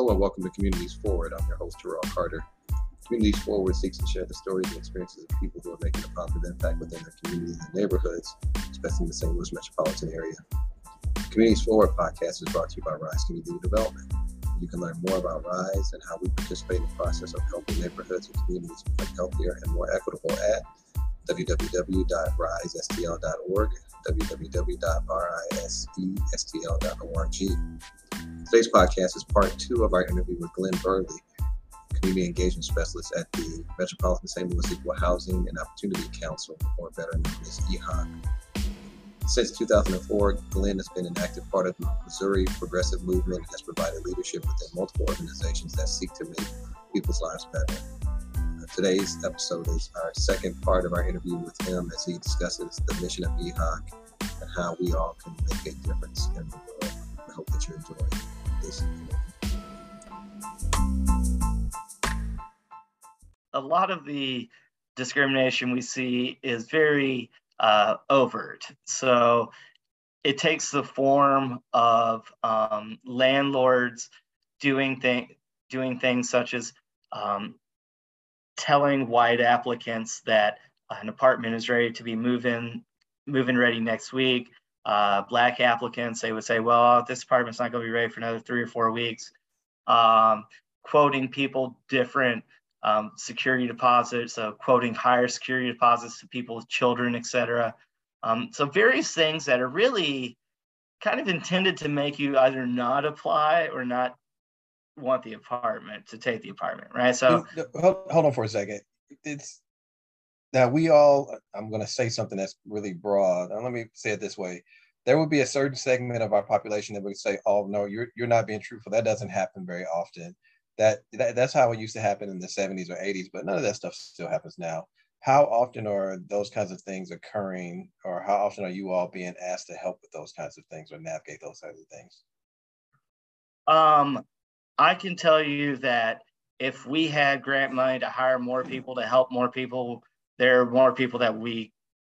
Hello and welcome to Communities Forward. I'm your host, Terrell Carter. Communities Forward seeks to share the stories and experiences of people who are making a positive impact within their communities and neighborhoods, especially in the St. Louis metropolitan area. Communities Forward podcast is brought to you by Rise Community Development. You can learn more about Rise and how we participate in the process of helping neighborhoods and communities become healthier and more equitable at www.risestl.org, www.risestl.org. Today's podcast is part two of our interview with Glenn Burleigh, Community Engagement Specialist at the Metropolitan St. Louis Equal Housing and Opportunity Council, or better known as EHOC. Since 2004, Glenn has been an active part of the Missouri Progressive Movement and has provided leadership within multiple organizations that seek to make people's lives better. Uh, today's episode is our second part of our interview with him as he discusses the mission of EHOC and how we all can make a difference A lot of the discrimination we see is very uh, overt. So it takes the form of um, landlords doing thing, doing things such as um, telling white applicants that an apartment is ready to be move-in move-in ready next week. Uh, black applicants, they would say, well, this apartment's not going to be ready for another three or four weeks. Um, quoting people different um, security deposits, so quoting higher security deposits to people with children, et cetera. Um, so various things that are really kind of intended to make you either not apply or not want the apartment to take the apartment, right? So hold, hold on for a second. It's now we all. I'm going to say something that's really broad. And let me say it this way: there would be a certain segment of our population that would say, "Oh no, you're you're not being truthful." That doesn't happen very often that, that that's how it used to happen in the 70s or 80s but none of that stuff still happens now. How often are those kinds of things occurring or how often are you all being asked to help with those kinds of things or navigate those kinds of things? Um, i can tell you that if we had grant money to hire more people to help more people there are more people that we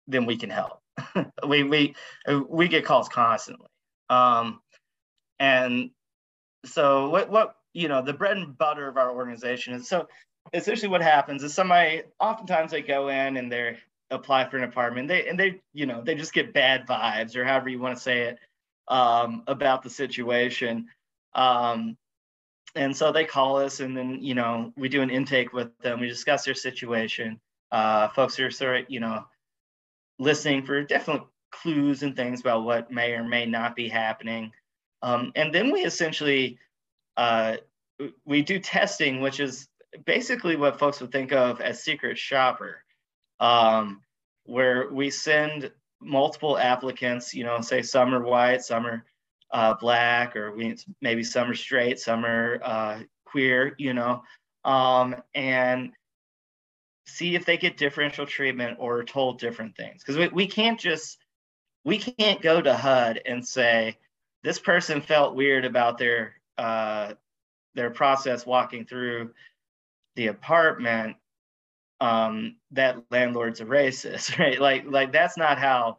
than we can help. We we we get calls constantly. Um, and so what what you know the bread and butter of our organization. And so essentially what happens is somebody oftentimes they go in and they apply for an apartment. They and they you know they just get bad vibes or however you want to say it um, about the situation. Um, and so they call us and then you know we do an intake with them. We discuss their situation. Uh, folks are sort of you know listening for definite clues and things about what may or may not be happening. Um, and then we essentially uh, we do testing, which is basically what folks would think of as secret shopper, um, where we send multiple applicants, you know, say some are white, some are uh, black, or we, maybe some are straight, some are uh, queer, you know, um, and see if they get differential treatment or told different things. Because we, we can't just, we can't go to HUD and say, this person felt weird about their uh, their process walking through the apartment um, that landlord's a racist, right? Like, like that's not how,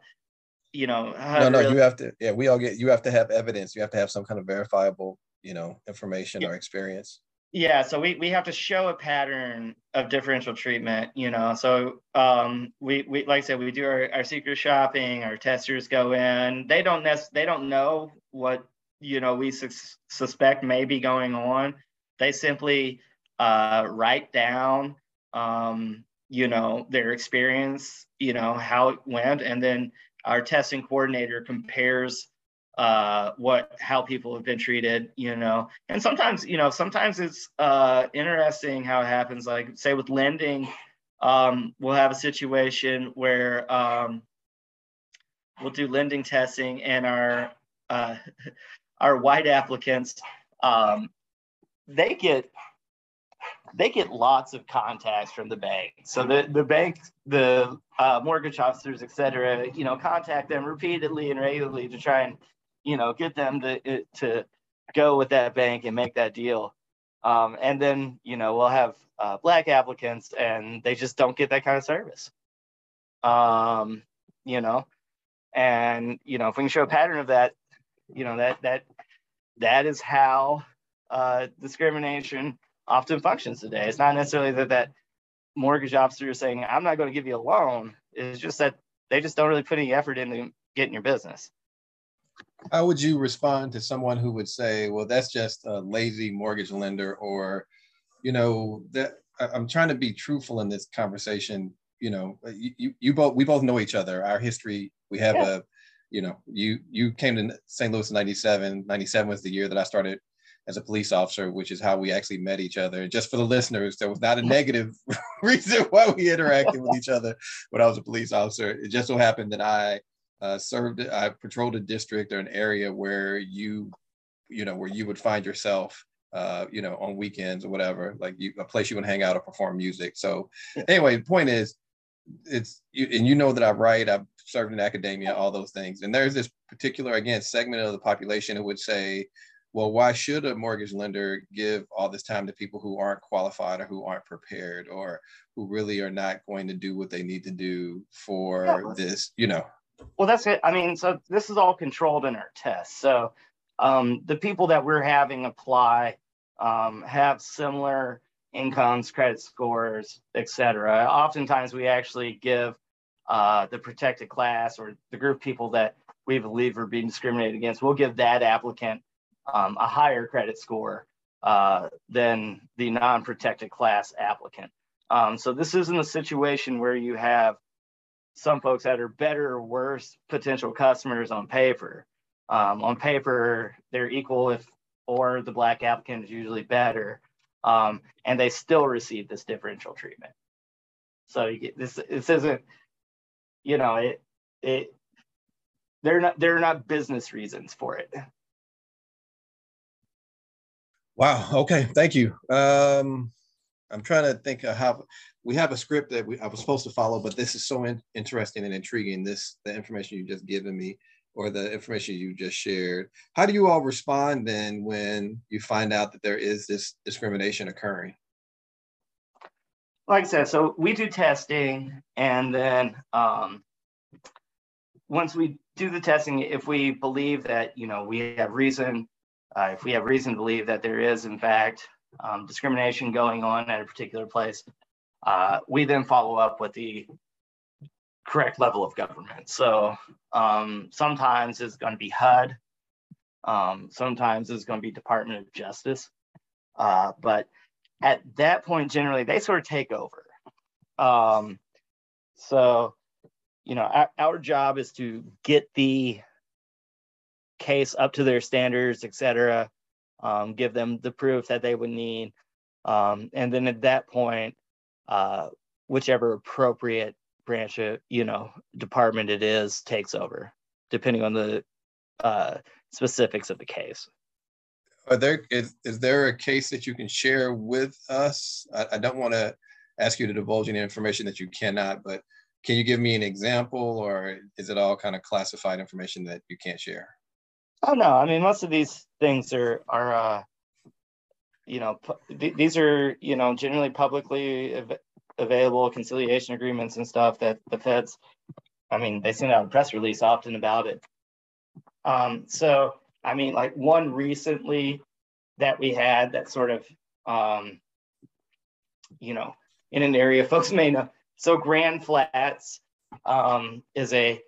you know. How no, no, really... you have to. Yeah, we all get. You have to have evidence. You have to have some kind of verifiable, you know, information yeah. or experience. Yeah, so we, we have to show a pattern of differential treatment, you know. So um, we, we like I said, we do our, our secret shopping, our testers go in. They don't nec- they don't know what you know we su- suspect may be going on they simply uh, write down um, you know their experience you know how it went and then our testing coordinator compares uh, what how people have been treated you know. And sometimes you know sometimes it's uh, interesting how it happens. Like say with lending um, we'll have a situation where um, we'll do lending testing and our uh, our white applicants, um, they get they get lots of contacts from the bank. So the the bank, the uh, mortgage officers, et cetera, you know, contact them repeatedly and regularly to try and you know get them to to go with that bank and make that deal. Um, and then you know we'll have uh, black applicants and they just don't get that kind of service. Um, you know, and you know if we can show a pattern of that, you know that that that is how uh, discrimination often functions today. It's not necessarily that that mortgage officer is saying, I'm not going to give you a loan. It's just that they just don't really put any effort into getting your business. How would you respond to someone who would say, well, that's just a lazy mortgage lender or, you know, that I'm trying to be truthful in this conversation. You know, you, you both, we both know each other, our history, we have yeah. a, you know, you, you came to St. Louis in 97, 97 was the year that I started as a police officer, which is how we actually met each other. And just for the listeners, there was not a negative reason why we interacted with each other when I was a police officer. It just so happened that I uh, served, I patrolled a district or an area where you, you know, where you would find yourself, uh, you know, on weekends or whatever, like you, a place you would hang out or perform music. So anyway, the point is, it's, you, and you know that I write, I've served in academia, all those things. And there's this particular, again, segment of the population who would say, well, why should a mortgage lender give all this time to people who aren't qualified or who aren't prepared or who really are not going to do what they need to do for yeah. this, you know? Well, that's it. I mean, so this is all controlled in our tests. So um, the people that we're having apply um, have similar incomes, credit scores, et cetera. Oftentimes, we actually give uh, the protected class or the group of people that we believe are being discriminated against, we'll give that applicant um, a higher credit score uh, than the non-protected class applicant. Um, so this isn't a situation where you have some folks that are better or worse potential customers on paper. Um, on paper, they're equal if or the black applicant is usually better, um, and they still receive this differential treatment. So get this. This isn't, you know, it it. They're not. They're not business reasons for it. Wow. Okay. Thank you. Um, I'm trying to think of how we have a script that we, I was supposed to follow, but this is so in, interesting and intriguing. This the information you just given me, or the information you just shared. How do you all respond then when you find out that there is this discrimination occurring? Like I said, so we do testing, and then um, once we do the testing, if we believe that you know we have reason uh, if we have reason to believe that there is, in fact, um, discrimination going on at a particular place, uh, we then follow up with the correct level of government. So um, sometimes it's going to be HUD, um, sometimes it's going to be Department of Justice. Uh, but at that point, generally, they sort of take over. Um, so, you know, our, our job is to get the case up to their standards, et cetera, um, give them the proof that they would need. Um, and then at that point, uh, whichever appropriate branch, of, you know, department it is takes over, depending on the uh, specifics of the case. Are there is, is there a case that you can share with us? I, I don't want to ask you to divulge any information that you cannot, but can you give me an example or is it all kind of classified information that you can't share? Oh no, I mean most of these things are are uh, you know th- these are you know generally publicly av- available conciliation agreements and stuff that the feds. I mean they send out a press release often about it. Um, so I mean like one recently that we had that sort of um, you know in an area folks may know. So Grand Flats um, is a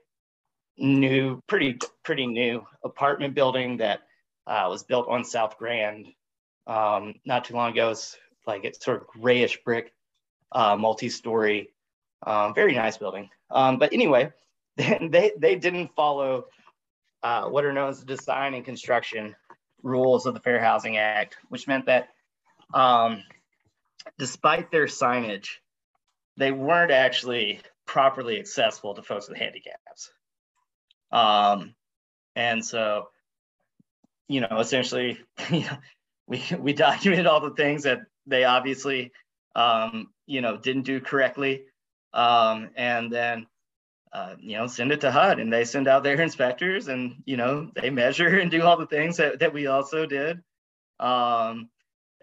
new, pretty pretty new apartment building that uh, was built on South Grand um, not too long ago. It's like it's sort of grayish brick, uh, multi-story, um, very nice building. Um, but anyway, they they didn't follow uh, what are known as the design and construction rules of the Fair Housing Act, which meant that um, despite their signage, they weren't actually properly accessible to folks with handicaps. Um, and so, you know, essentially, you know, we we documented all the things that they obviously, um, you know, didn't do correctly, um, and then. Uh, you know, send it to HUD and they send out their inspectors and, you know, they measure and do all the things that, that we also did. Um,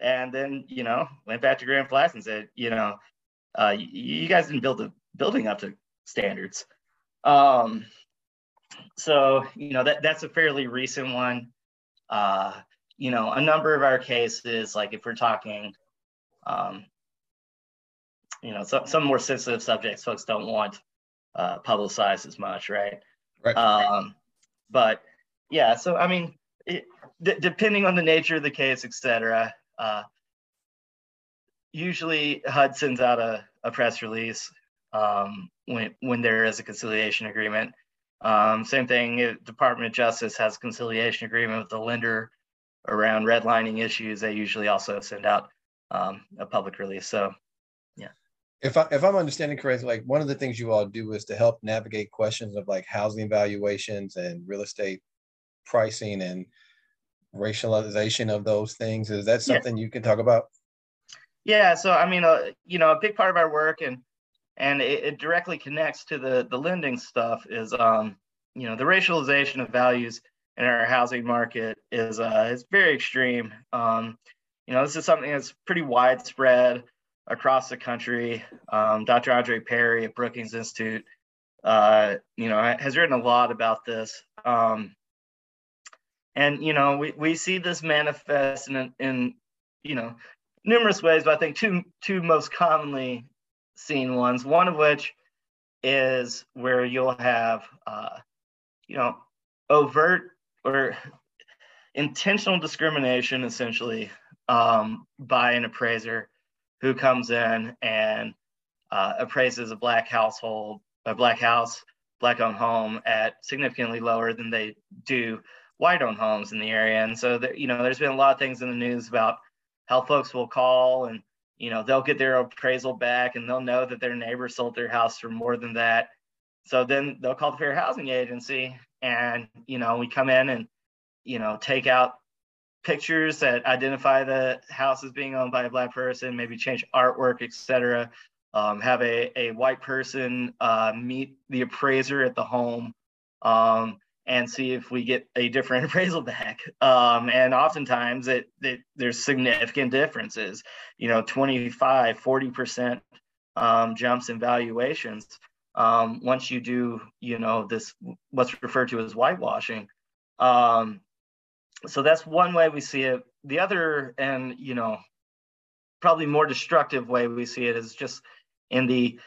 and then, you know, went back to Grand Flats and said, you know, uh, you, guys didn't build the building up to standards. Um, so you know that that's a fairly recent one. Uh, you know, a number of our cases, like if we're talking, um, you know, some, some more sensitive subjects, folks don't want uh, publicized as much, right? Right. Um, but yeah, so I mean, it, d- depending on the nature of the case, et cetera, uh, usually HUD sends out a, a press release um, when, when there is a conciliation agreement. Um, same thing, Department of Justice has a conciliation agreement with the lender around redlining issues. They usually also send out um, a public release. So. If I if I'm understanding correctly, like one of the things you all do is to help navigate questions of like housing valuations and real estate pricing and racialization of those things. Is that something yeah. you can talk about? Yeah. So I mean, uh, you know, a big part of our work and and it, it, directly connects to the the lending stuff is um you know the racialization of values in our housing market is uh is very extreme. Um, you know, this is something that's pretty widespread across the country. Um, Dr. Andre Perry at Brookings Institute, uh, you know, has written a lot about this. Um, and you know, we, we see this manifest in, in you know numerous ways, but I think two two most commonly seen ones. One of which is where you'll have uh, you know overt or intentional discrimination, essentially, um, by an appraiser who comes in and uh, appraises a black household, a black house, black owned home at significantly lower than they do white owned homes in the area. And so, there, you know, there's been a lot of things in the news about how folks will call and, you know, they'll get their appraisal back and they'll know that their neighbor sold their house for more than that. So then they'll call the fair housing agency and, you know, we come in and, you know, take out pictures that identify the house as being owned by a black person, maybe change artwork, etc. Um, have a, a white person uh, meet the appraiser at the home um, and see if we get a different appraisal back. Um, and oftentimes it, it, there's significant differences, you know, 25, 40% um, jumps in valuations. Um, once you do, you know, this, what's referred to as whitewashing. Um, so that's one way we see it. The other, and, you know, probably more destructive way we see it is just in the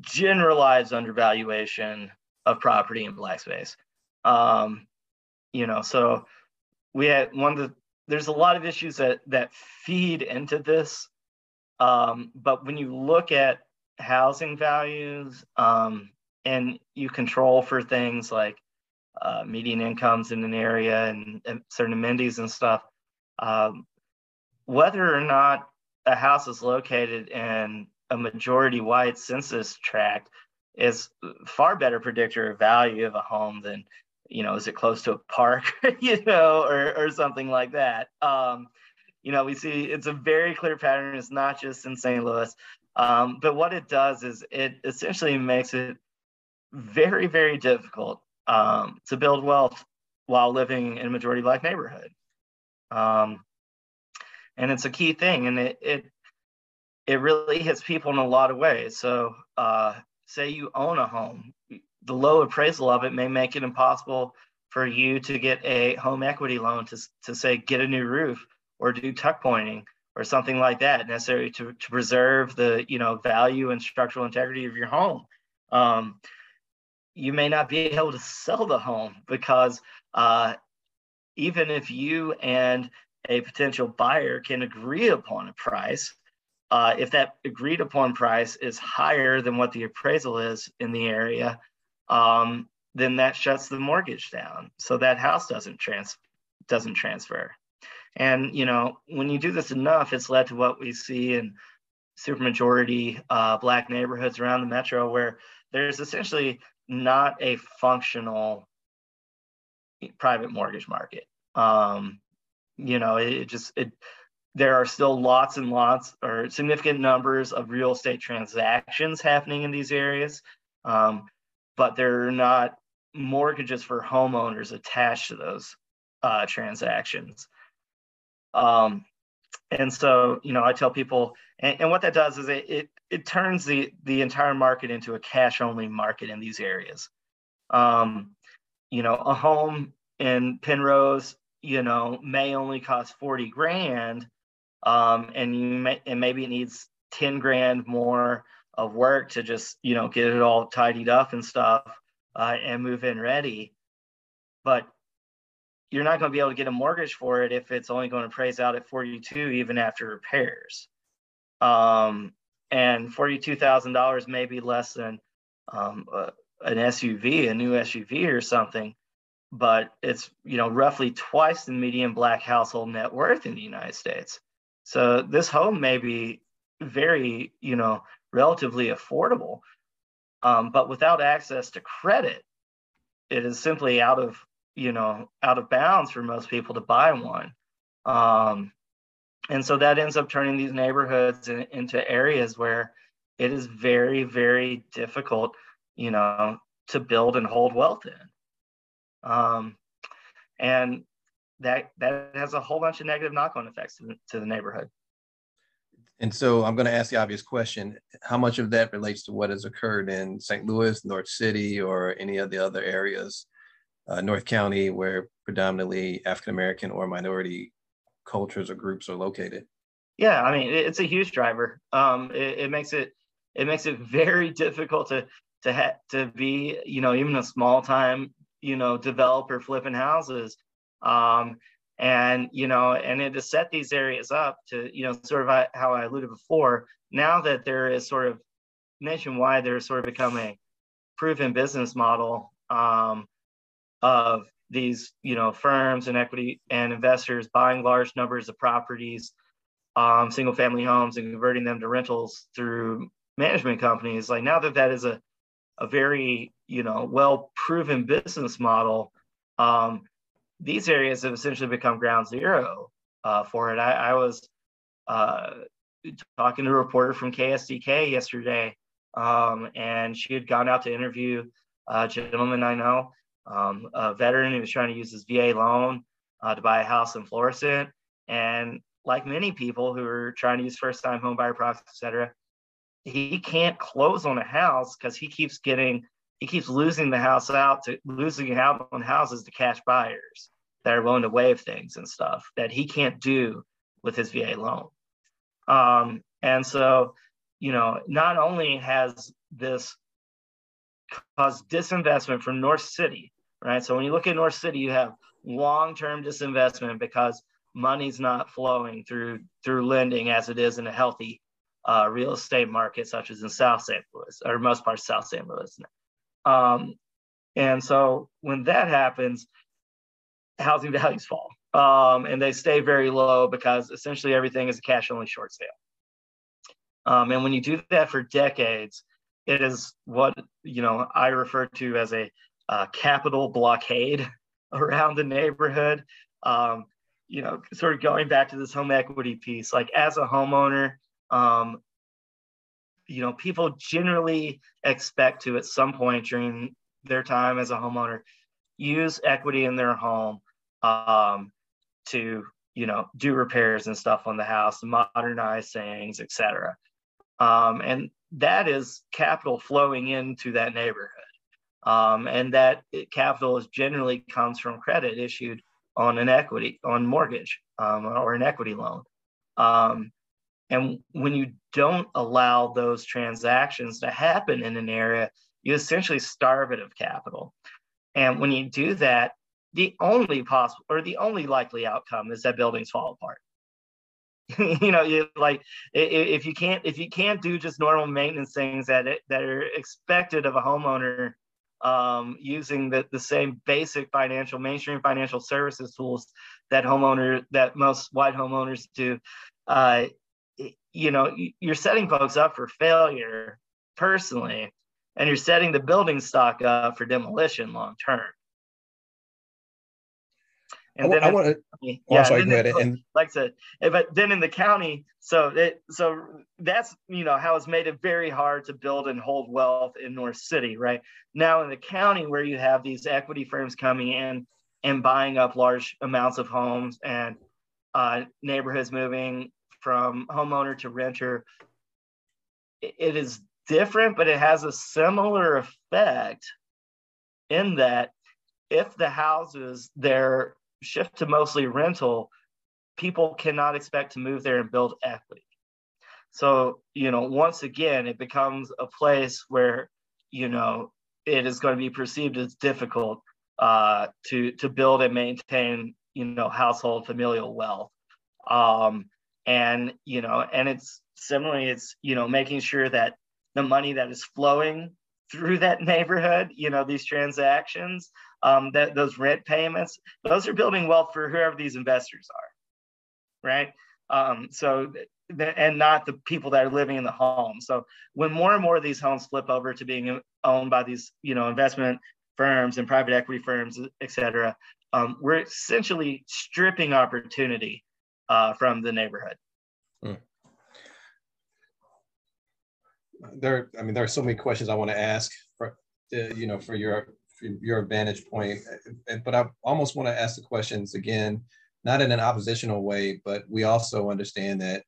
generalized undervaluation of property in black space. Um, you know, so we had one of the there's a lot of issues that that feed into this. Um, but when you look at housing values um, and you control for things like uh, median incomes in an area and, and certain amenities and stuff, um, whether or not a house is located in a majority white census tract is far better predictor of value of a home than you know is it close to a park you know or, or something like that. Um, you know we see it's a very clear pattern. It's not just in st louis. Um, but what it does is it essentially makes it very very difficult um, to build wealth while living in a majority black neighborhood. Um, and it's a key thing and it, it it really hits people in a lot of ways. So uh, say you own a home, the low appraisal of it may make it impossible for you to get a home equity loan to, to say get a new roof or do tuck pointing or something like that necessary to, to preserve the you know value and structural integrity of your home. Um, you may not be able to sell the home because uh, even if you and a potential buyer can agree upon a price uh, if that agreed upon price is higher than what the appraisal is in the area, um, then that shuts the mortgage down. So that house doesn't trans doesn't transfer. And you know, when you do this enough, it's led to what we see in supermajority uh, black neighborhoods around the metro, where there's essentially not a functional private mortgage market. Um, you know, it, it just it there are still lots and lots or significant numbers of real estate transactions happening in these areas, um, but there are not mortgages for homeowners attached to those uh, transactions. Um, and so, you know, I tell people, and, and what that does is it, it, it turns the the entire market into a cash only market in these areas. Um, you know, a home in Penrose you know, may only cost 40 grand. Um, and you may, and maybe it needs 10 grand more of work to just, you know, get it all tidied up and stuff uh, and move in ready. But you're not going to be able to get a mortgage for it if it's only going to praise out at 42 even after repairs. Um, and $42,000 may be less than um, an SUV, a new SUV or something, but it's you know roughly twice the median black household net worth in the United States. So this home may be very you know relatively affordable, um, but without access to credit, it is simply out of you know out of bounds for most people to buy one. Um, and so that ends up turning these neighborhoods in, into areas where it is very very difficult you know to build and hold wealth in. Um, and that that has a whole bunch of negative knock-on effects to, to the neighborhood. And so i'm going to ask the obvious question how much of that relates to what has occurred in st louis north city or any of the other areas uh, north county where predominantly african american or minority cultures or groups are located? Yeah i mean it's a huge driver. Um, it, it makes it it makes it very difficult to to ha- to be you know even a small time you know developer flipping houses. Um, and you know and it to set these areas up to you know sort of how i alluded before. Now that there is sort of nationwide there's sort of become a proven business model um, of these you know firms and equity and investors buying large numbers of properties um, single family homes and converting them to rentals through management companies. Like now that that is a, a very you know well proven business model um, these areas have essentially become ground zero uh, for it. I, I was uh, talking to a reporter from KSDK yesterday um, and she had gone out to interview a gentleman I know um, a veteran who was trying to use his VA loan uh, to buy a house in Florissant. And like many people who are trying to use first time home buyer products, et cetera, he can't close on a house because he keeps getting, he keeps losing the house out to losing out on houses to cash buyers that are willing to waive things and stuff that he can't do with his VA loan. Um, and so, you know, not only has this caused disinvestment from North City, right? So when you look at North City, you have long-term disinvestment because money's not flowing through through lending as it is in a healthy uh, real estate market, such as in South St. Louis or most parts South St. Louis. Um, and so when that happens, housing values fall um, and they stay very low because essentially everything is a cash only short sale. Um, and when you do that for decades, it is what you know I refer to as a uh, capital blockade around the neighborhood. Um, you know, sort of going back to this home equity piece, like as a homeowner, um, you know, people generally expect to at some point during their time as a homeowner use equity in their home um, to, you know, do repairs and stuff on the house, modernize things, etc. Um, and that is capital flowing into that neighborhood. Um, and that capital is generally comes from credit issued on an equity, on mortgage um, or an equity loan. Um, and when you don't allow those transactions to happen in an area, you essentially starve it of capital. And when you do that, the only possible or the only likely outcome is that buildings fall apart. you know, you like if you can't if you can't do just normal maintenance things that that are expected of a homeowner um, using the, the same basic financial mainstream financial services tools that homeowner that most white homeowners do, uh, you know, you're setting folks up for failure personally, and you're setting the building stock up for demolition long term. And I, then I want to. Oh, yeah, sorry, go ahead. And like said, eh, but then in the county, so it so that's you know how it's made it very hard to build and hold wealth in North City, right? Now in the county where you have these equity firms coming in and buying up large amounts of homes and uh, neighborhoods moving from homeowner to renter, it, it is different, but it has a similar effect in that if the houses there shift to mostly rental, people cannot expect to move there and build equity. So, you know, once again, it becomes a place where, you know, it is going to be perceived as difficult uh, to to build and maintain, you know, household familial wealth. Um, and you know, and it's similarly, it's you know, making sure that the money that is flowing through that neighborhood, you know, these transactions, um, that those rent payments, those are building wealth for whoever these investors are, right? Um, so, and not the people that are living in the home. So when more and more of these homes flip over to being owned by these, you know, investment firms and private equity firms, et cetera, um, we're essentially stripping opportunity uh, from the neighborhood. Hmm. There, I mean, there are so many questions I want to ask for, uh, you know, for your your vantage point, but I almost want to ask the questions again, not in an oppositional way, but we also understand that,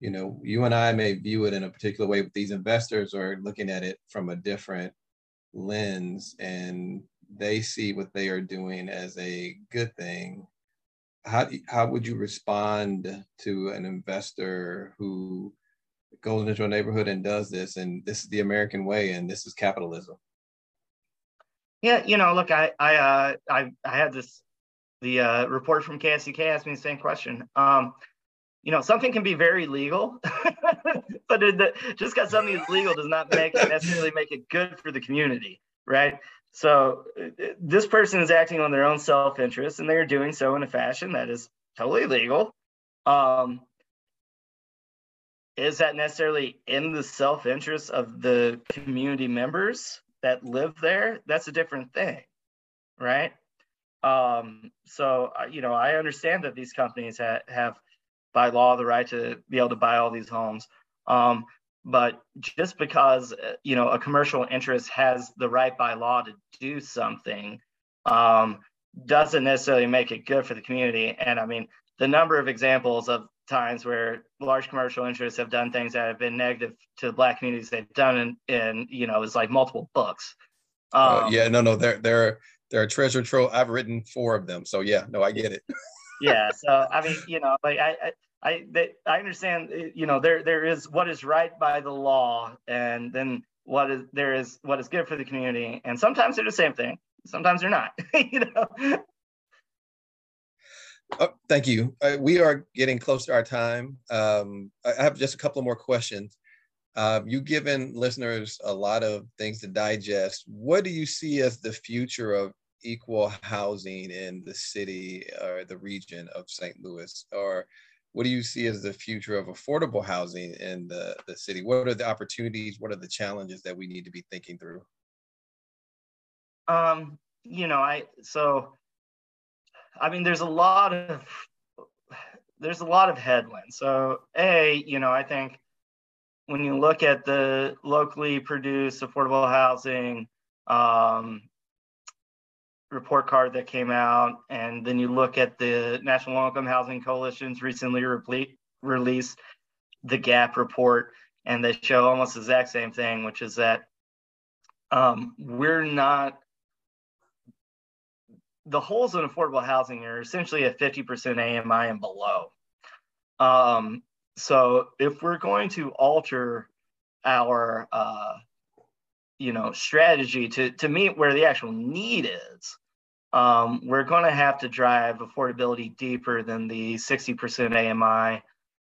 you know, you and I may view it in a particular way, but these investors are looking at it from a different lens, and they see what they are doing as a good thing. How how would you respond to an investor who goes into a neighborhood and does this and this is the american way and this is capitalism yeah you know look i i uh, i, I had this the uh, report from KSDK asked me the same question. Um, you know something can be very legal but it, just because something is legal does not make it necessarily make it good for the community right? So this person is acting on their own self-interest, and they are doing so in a fashion that is totally legal. Um, is that necessarily in the self-interest of the community members that live there? That's a different thing, right? Um, so you know, I understand that these companies ha- have, by law, the right to be able to buy all these homes. Um, but just because uh, you know a commercial interest has the right by law to do something um, doesn't necessarily make it good for the community and i mean the number of examples of times where large commercial interests have done things that have been negative to the black communities they've done in, in you know it's like multiple books. Uh, um, uh, yeah no no they're they're they're a treasure trove. I've written four of them. So yeah no i get it. Yeah so i mean you know like i, I I they, I understand you know there there is what is right by the law and then what is there is what is good for the community. And sometimes they're the same thing. Sometimes they're not you know oh, thank you uh, we are getting close to our time um, I have just a couple more questions um, you've given listeners a lot of things to digest what do you see as the future of equal housing in the city or the region of St. Louis or what do you see as the future of affordable housing in the, the city? What are the opportunities? What are the challenges that we need to be thinking through? Um, you know, I so I mean there's a lot of there's a lot of headwinds. So a, you know, I think when you look at the locally produced affordable housing, um, report card that came out, and then you look at the National Low Income Housing Coalition's recently re- released the GAP report, and they show almost the exact same thing, which is that um, we're not the holes in affordable housing are essentially at 50% AMI and below. Um, so if we're going to alter our uh, you know strategy to to meet where the actual need is um, we're going to have to drive affordability deeper than the 60% AMI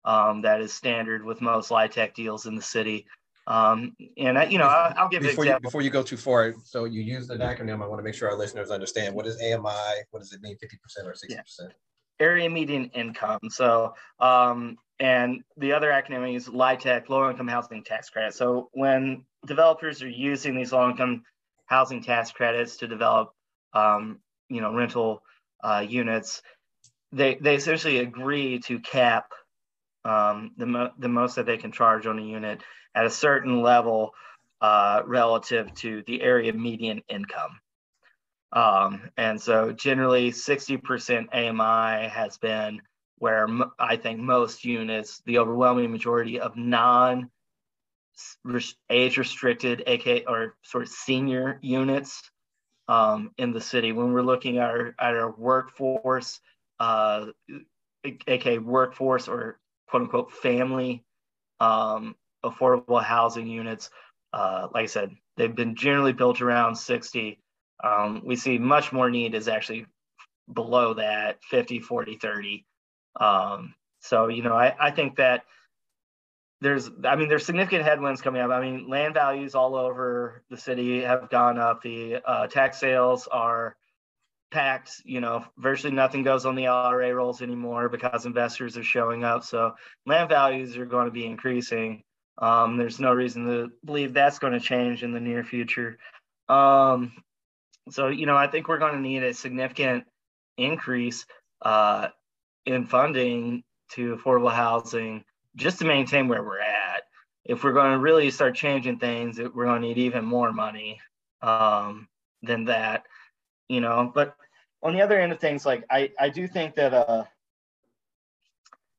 um, that is standard with most LIHTC deals in the city. Um, and I, you know, I'll, I'll give before. You, before you go too far, so you use an acronym. I want to make sure our listeners understand what is AMI. What does it mean, 50% or 60%? Area median income. So, um, and the other acronym is LIHTC, Low Income Housing Tax Credit. So when developers are using these low income housing tax credits to develop um, you know rental uh, units, they they essentially agree to cap um, the mo- the most that they can charge on a unit at a certain level uh, relative to the area median income. Um, and so generally 60% AMI has been where I think most units, the overwhelming majority of non age restricted, AK or sort of senior units um, in the city when we're looking at our, at our workforce, uh, aka workforce or quote unquote family um, affordable housing units. Uh, like I said, they've been generally built around 60. Um, we see much more need is actually below that 50, 40, 30. Um, so, you know, I, I think that there's, I mean, there's significant headwinds coming up. I mean, land values all over the city have gone up. The uh, tax sales are packed. You know, virtually nothing goes on the LRA rolls anymore because investors are showing up. So land values are going to be increasing. Um, there's no reason to believe that's going to change in the near future. Um, so, you know, I think we're going to need a significant increase uh, in funding to affordable housing just to maintain where we're at. If we're going to really start changing things, we're going to need even more money um, than that, you know. But on the other end of things, like I, I do think that, uh,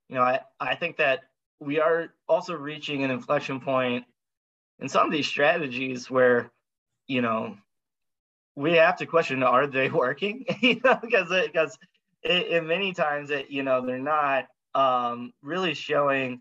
you know, I, I think that we are also reaching an inflection point in some of these strategies where, you know, we have to question are they working? You know because because it, many times it you know they're not um, really showing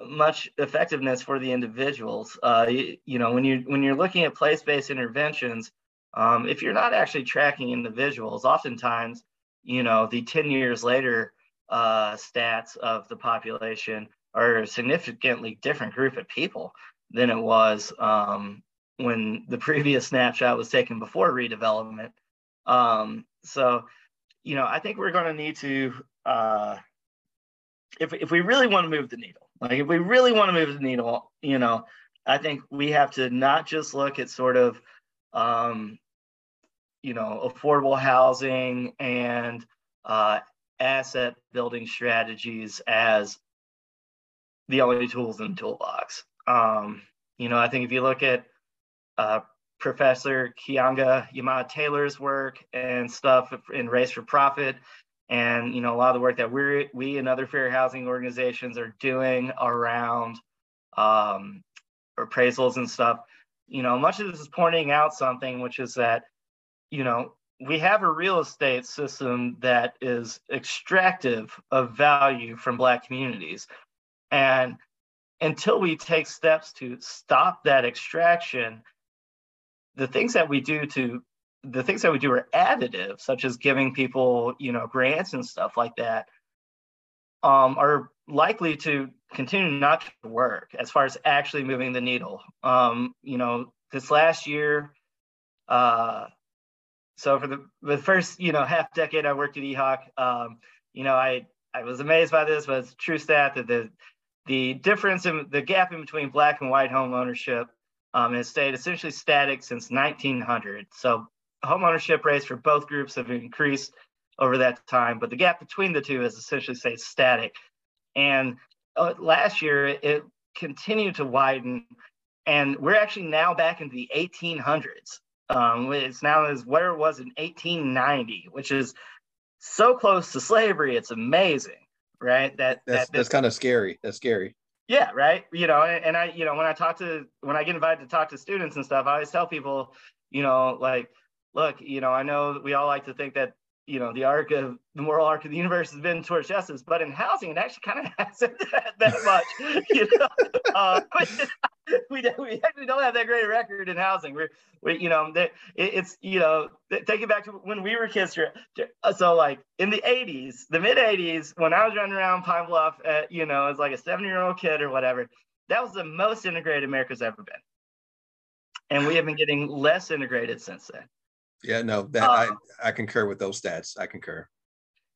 much effectiveness for the individuals. Uh, you, you, know when you when you're looking at place-based interventions um, if you're not actually tracking individuals oftentimes you know the 10 years later uh, stats of the population are a significantly different group of people than it was um, when the previous snapshot was taken before redevelopment. Um, so, you know, I think we're going to need to, uh, if, if we really want to move the needle, like if we really want to move the needle, you know, I think we have to not just look at sort of, um, you know, affordable housing and uh, asset building strategies as the only tools in the toolbox. Um, you know, I think if you look at uh, Professor Keeanga-Yamahtta Taylor's work and stuff in Race for Profit. And you know, a lot of the work that we we and other fair housing organizations are doing around um, appraisals and stuff. You know, much of this is pointing out something, which is that, you know, we have a real estate system that is extractive of value from Black communities. And until we take steps to stop that extraction the things that we do to the things that we do are additive, such as giving people, you know, grants and stuff like that, um, are likely to continue not to work as far as actually moving the needle. Um, you know, this last year, uh, so for the, the first, you know, half decade I worked at EHOC, um, you know, I, I was amazed by this, but it's true stat that the, the difference in the gap in between black and white home ownership um, it stayed essentially static since 1900. So home ownership rates for both groups have increased over that time, but the gap between the two has essentially stayed static. And uh, last year, it, it continued to widen, and we're actually now back into the 1800s. Um, it's now as where it was in 1890, which is so close to slavery. It's amazing, right? That that's, that, that's kind of scary. That's scary. Yeah, right. You know, and I, you know, when I talk to when I get invited to talk to students and stuff, I always tell people, you know, like, look, you know, I know we all like to think that, you know, the arc of the moral arc of the universe has been towards justice, but in housing, it actually kind of hasn't that, that much. You know, uh, we, we actually don't have that great record in housing. We're, we, you know, it, it's, you know, take it back to when we were kids. So like in the 80s, the mid 80s, when I was running around Pine Bluff, at, you know, as like a seven year old kid or whatever, that was the most integrated America's ever been. And we have been getting less integrated since then. Yeah, no, that uh, I, I concur with those stats. I concur.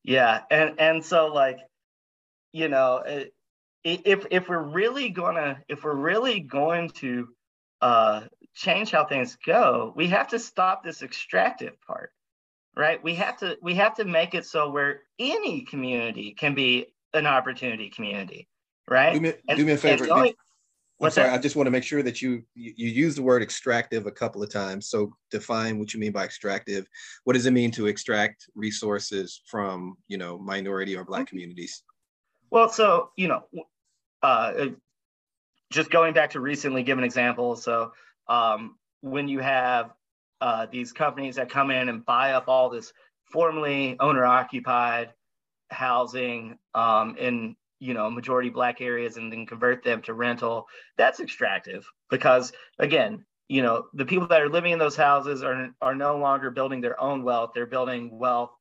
Yeah. And, and so like, you know, it, if if we're really gonna if we're really going to uh, change how things go, we have to stop this extractive part, right? We have to we have to make it so where any community can be an opportunity community, right? Do me, and, do me a favor. Only, I'm sorry, that? I just want to make sure that you, you you use the word extractive a couple of times. So define what you mean by extractive. What does it mean to extract resources from you know minority or black communities? Well, so you know, uh, just going back to recently, give an example. So um, when you have uh, these companies that come in and buy up all this formerly owner occupied housing um, in you know majority black areas and then convert them to rental that's extractive because again you know the people that are living in those houses are are no longer building their own wealth they're building wealth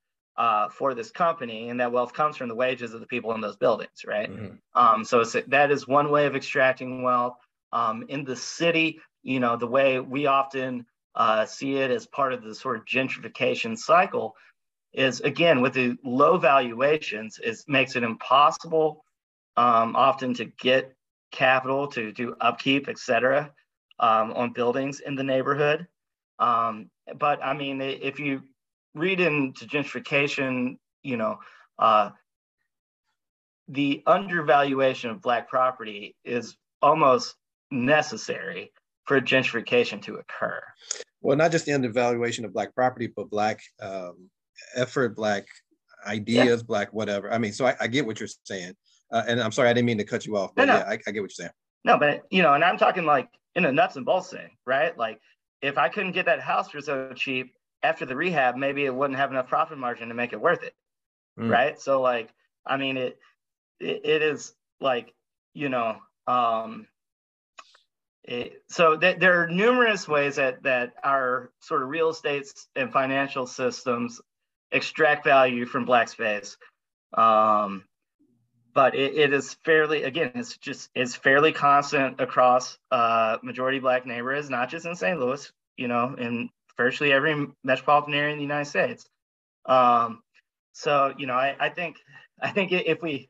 uh, for this company and that wealth comes from the wages of the people in those buildings right? Mm-hmm. um, so that is one way of extracting wealth. Um, in the city you know the way we often uh, see it as part of the sort of gentrification cycle is again with the low valuations it makes it impossible um, often to get capital to do upkeep et cetera um, on buildings in the neighborhood. Um, but i mean if you read into gentrification you know uh, the undervaluation of black property is almost necessary for gentrification to occur well not just the undervaluation of black property but black um, effort, black ideas, yeah. black whatever. I mean, so I, I get what you're saying. Uh, and I'm sorry, I didn't mean to cut you off, but no, no. yeah, I, I, get what you're saying. No, but you know, and I'm talking like in a nuts and bolts thing, right? Like if I couldn't get that house for so cheap after the rehab, maybe it wouldn't have enough profit margin to make it worth it. Mm. Right. So like, I mean, it, it, it is like, you know, um, it, so th- there are numerous ways that that our sort of real estate and financial systems extract value from black space. Um, but it, it is fairly, again, it's just, it's fairly constant across uh, majority black neighborhoods, not just in St. Louis, you know, in virtually every metropolitan area in the United States. Um, so, you know, I, I think, I think if we,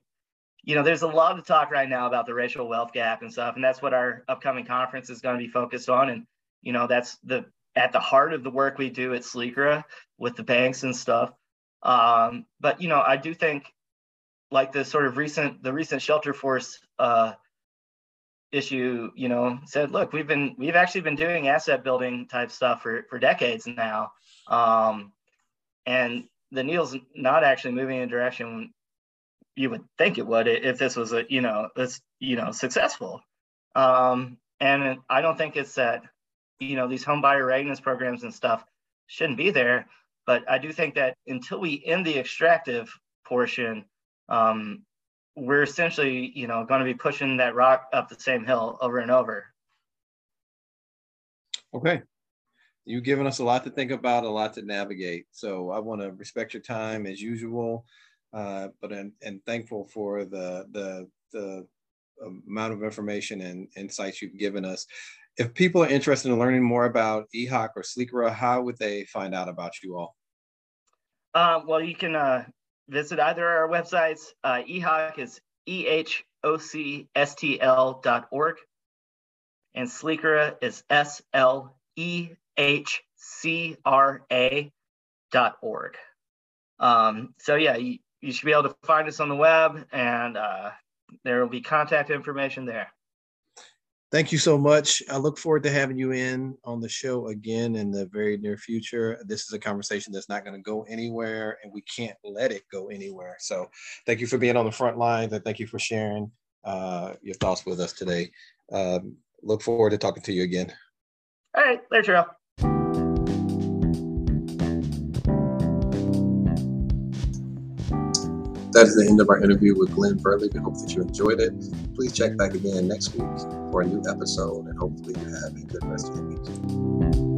you know, there's a lot of talk right now about the racial wealth gap and stuff, and that's what our upcoming conference is going to be focused on. And, you know, that's the at the heart of the work we do at SLEHCRA with the banks and stuff. Um, but you know, I do think like the sort of recent the recent Shelterforce uh, issue, you know, said, look, we've been we've actually been doing asset building type stuff for for decades now, um, and the needle's not actually moving in a direction you would think it would if this was a you know this you know successful. Um, and I don't think it's that you know these home buyer readiness programs and stuff shouldn't be there but i do think that until we end the extractive portion um, we're essentially you know going to be pushing that rock up the same hill over and over. Okay. You've given us a lot to think about a lot to navigate. So i want to respect your time as usual uh, but I'm, and thankful for the the the amount of information and insights you've given us. If people are interested in learning more about EHOC or SLEHCRA, how would they find out about you all? Uh, well, you can uh, visit either of our websites. Uh, EHOC is E-H-O-C-S-T-L.org and SLEHCRA is S-L-E-H-C-R-A dot org. Um, so yeah, you, you, should be able to find us on the web and uh, there will be contact information there. Thank you so much. I look forward to having you in on the show again in the very near future. This is a conversation that's not going to go anywhere, and we can't let it go anywhere. So, thank you for being on the front lines, and thank you for sharing uh, your thoughts with us today. Um, look forward to talking to you again. All right, there, Terrell. That is the end of our interview with Glenn Burleigh. We hope that you enjoyed it. Please check back again next week for a new episode, and hopefully you have a good rest of your week.